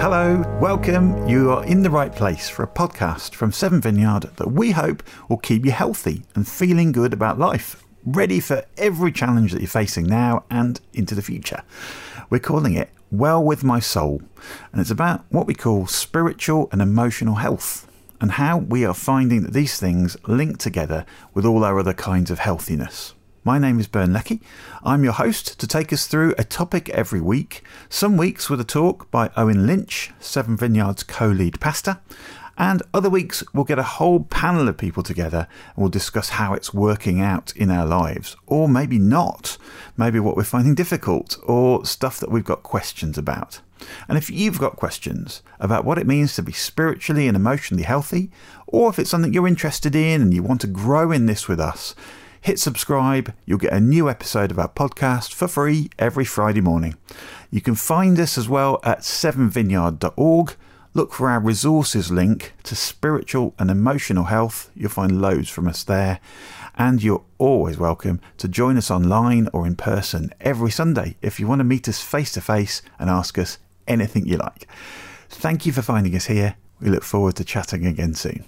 Hello, welcome. You are in the right place for a podcast from Seven Vineyard that we hope will keep you healthy and feeling good about life, ready for every challenge that you're facing now and into the future. We're calling it Well With My Soul, and it's about what we call spiritual and emotional health and how we are finding that these things link together with all our other kinds of healthiness. My name is Bern Leckie. I'm your host to take us through a topic every week, some weeks with a talk by Owen Lynch, Seven Vineyards co lead pastor, and other weeks we'll get a whole panel of people together and we'll discuss how it's working out in our lives, or maybe not, maybe what we're finding difficult, or stuff that we've got questions about. And if you've got questions about what it means to be spiritually and emotionally healthy, or if it's something you're interested in and you want to grow in this with us, hit subscribe. You'll get a new episode of our podcast for free every Friday morning. You can find us as well at sevenvineyard.org. Look for our resources link to spiritual and emotional health. You'll find loads from us there. And you're always welcome to join us online or in person every Sunday if you want to meet us face to face and ask us anything you like. Thank you for finding us here. We look forward to chatting again soon.